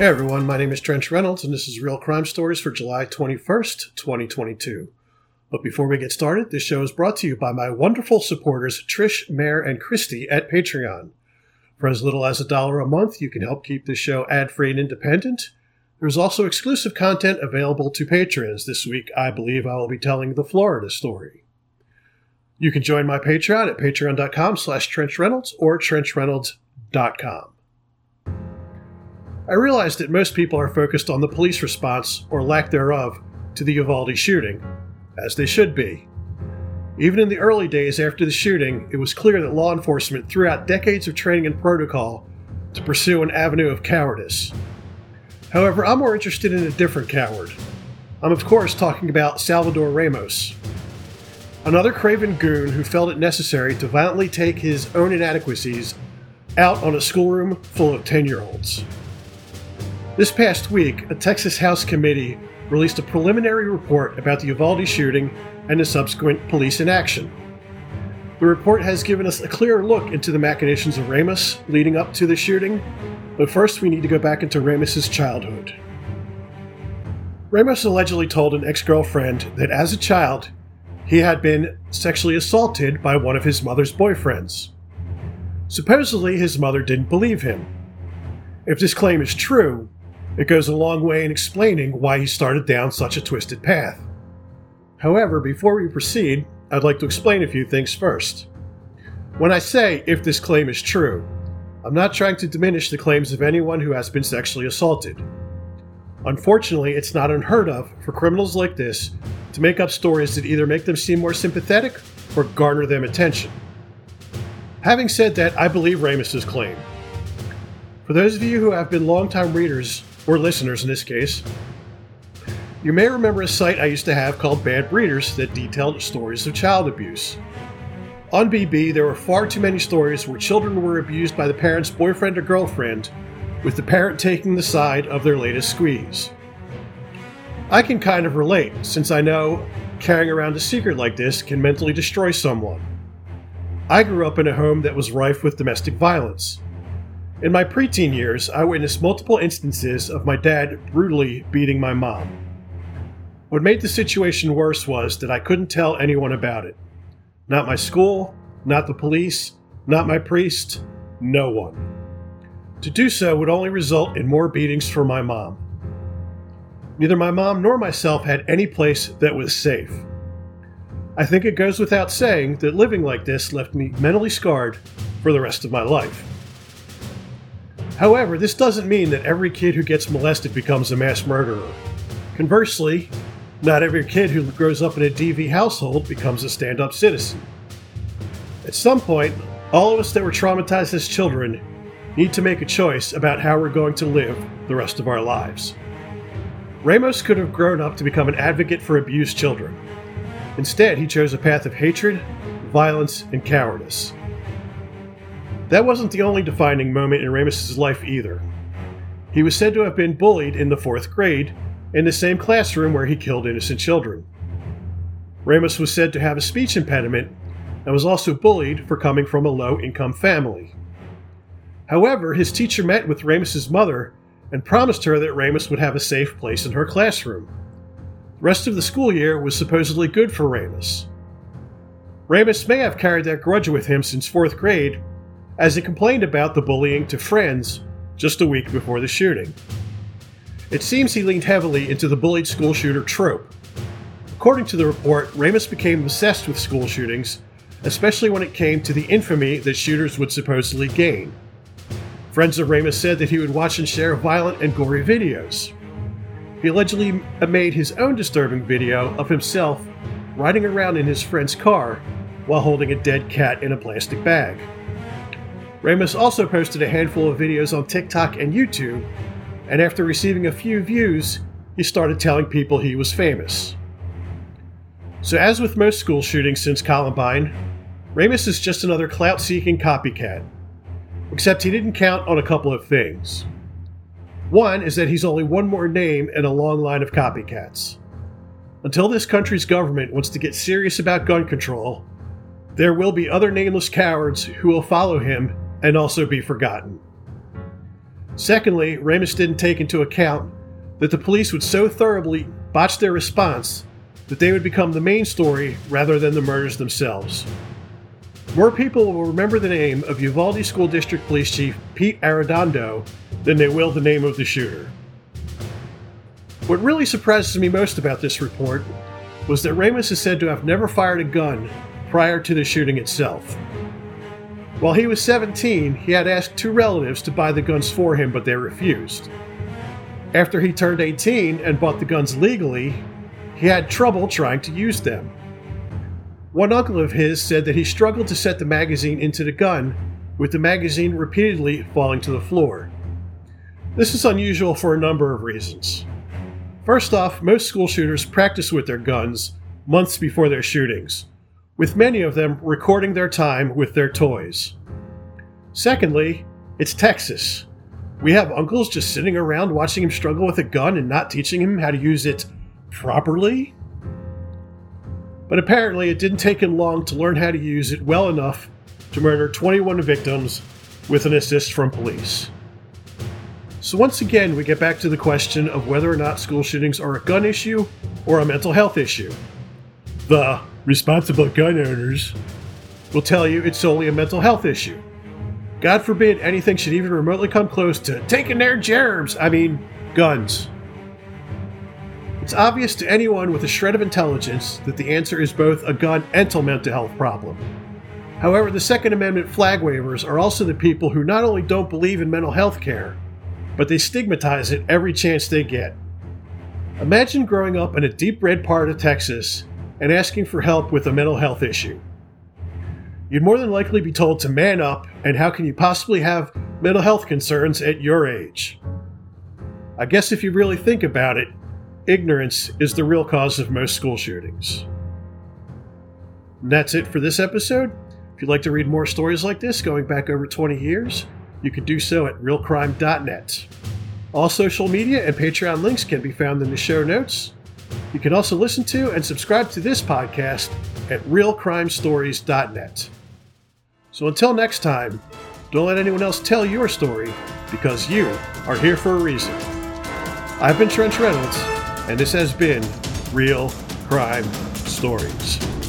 Hey everyone, my name is Trench Reynolds, and this is Real Crime Stories for July 21st, 2022. But before we get started, this show is brought to you by my wonderful supporters Trish, Mare, and Christy at Patreon. For as little as a dollar a month, you can help keep this show ad free and independent. There's also exclusive content available to patrons. This week, I believe I will be telling the Florida story. You can join my Patreon at patreon.com slash trenchreynolds or trenchreynolds.com. I realize that most people are focused on the police response, or lack thereof, to the Uvalde shooting, as they should be. Even in the early days after the shooting, it was clear that law enforcement threw out decades of training and protocol to pursue an avenue of cowardice. However, I'm more interested in a different coward. I'm, of course, talking about Salvador Ramos, another craven goon who felt it necessary to violently take his own inadequacies out on a schoolroom full of 10 year olds. This past week, a Texas House committee released a preliminary report about the Uvalde shooting and the subsequent police inaction. The report has given us a clearer look into the machinations of Ramos leading up to the shooting, but first we need to go back into Ramos's childhood. Ramos allegedly told an ex girlfriend that as a child, he had been sexually assaulted by one of his mother's boyfriends. Supposedly, his mother didn't believe him. If this claim is true, it goes a long way in explaining why he started down such a twisted path. However, before we proceed, I'd like to explain a few things first. When I say if this claim is true, I'm not trying to diminish the claims of anyone who has been sexually assaulted. Unfortunately, it's not unheard of for criminals like this to make up stories that either make them seem more sympathetic or garner them attention. Having said that, I believe Ramos's claim. For those of you who have been longtime readers or listeners in this case, you may remember a site I used to have called Bad Breeders that detailed stories of child abuse. On BB, there were far too many stories where children were abused by the parent's boyfriend or girlfriend, with the parent taking the side of their latest squeeze. I can kind of relate, since I know carrying around a secret like this can mentally destroy someone. I grew up in a home that was rife with domestic violence. In my preteen years, I witnessed multiple instances of my dad brutally beating my mom. What made the situation worse was that I couldn't tell anyone about it. Not my school, not the police, not my priest, no one. To do so would only result in more beatings for my mom. Neither my mom nor myself had any place that was safe. I think it goes without saying that living like this left me mentally scarred for the rest of my life. However, this doesn't mean that every kid who gets molested becomes a mass murderer. Conversely, not every kid who grows up in a DV household becomes a stand up citizen. At some point, all of us that were traumatized as children need to make a choice about how we're going to live the rest of our lives. Ramos could have grown up to become an advocate for abused children. Instead, he chose a path of hatred, violence, and cowardice. That wasn't the only defining moment in Ramos's life either. He was said to have been bullied in the fourth grade in the same classroom where he killed innocent children. Ramos was said to have a speech impediment and was also bullied for coming from a low income family. However, his teacher met with Ramos's mother and promised her that Ramos would have a safe place in her classroom. The rest of the school year was supposedly good for Ramos. Ramos may have carried that grudge with him since fourth grade as he complained about the bullying to friends just a week before the shooting. It seems he leaned heavily into the bullied school shooter trope. According to the report, Ramos became obsessed with school shootings, especially when it came to the infamy that shooters would supposedly gain. Friends of Ramos said that he would watch and share violent and gory videos. He allegedly made his own disturbing video of himself riding around in his friend's car while holding a dead cat in a plastic bag. Ramos also posted a handful of videos on TikTok and YouTube, and after receiving a few views, he started telling people he was famous. So, as with most school shootings since Columbine, Ramos is just another clout seeking copycat. Except he didn't count on a couple of things. One is that he's only one more name in a long line of copycats. Until this country's government wants to get serious about gun control, there will be other nameless cowards who will follow him and also be forgotten. Secondly, Ramos didn't take into account that the police would so thoroughly botch their response that they would become the main story rather than the murders themselves. More people will remember the name of Uvalde School District Police Chief Pete Arredondo than they will the name of the shooter. What really surprises me most about this report was that Ramos is said to have never fired a gun prior to the shooting itself. While he was 17, he had asked two relatives to buy the guns for him, but they refused. After he turned 18 and bought the guns legally, he had trouble trying to use them. One uncle of his said that he struggled to set the magazine into the gun, with the magazine repeatedly falling to the floor. This is unusual for a number of reasons. First off, most school shooters practice with their guns months before their shootings, with many of them recording their time with their toys. Secondly, it's Texas. We have uncles just sitting around watching him struggle with a gun and not teaching him how to use it properly? But apparently, it didn't take him long to learn how to use it well enough to murder 21 victims with an assist from police. So, once again, we get back to the question of whether or not school shootings are a gun issue or a mental health issue. The responsible gun owners will tell you it's solely a mental health issue. God forbid anything should even remotely come close to taking their germs. I mean, guns. It's obvious to anyone with a shred of intelligence that the answer is both a gun and a mental health problem. However, the Second Amendment flag wavers are also the people who not only don't believe in mental health care, but they stigmatize it every chance they get. Imagine growing up in a deep red part of Texas and asking for help with a mental health issue. You'd more than likely be told to man up, and how can you possibly have mental health concerns at your age? I guess if you really think about it, ignorance is the real cause of most school shootings. And that's it for this episode. If you'd like to read more stories like this going back over 20 years, you can do so at realcrime.net. All social media and Patreon links can be found in the show notes. You can also listen to and subscribe to this podcast at realcrimestories.net. So until next time, don't let anyone else tell your story because you are here for a reason. I've been Trench Reynolds, and this has been Real Crime Stories.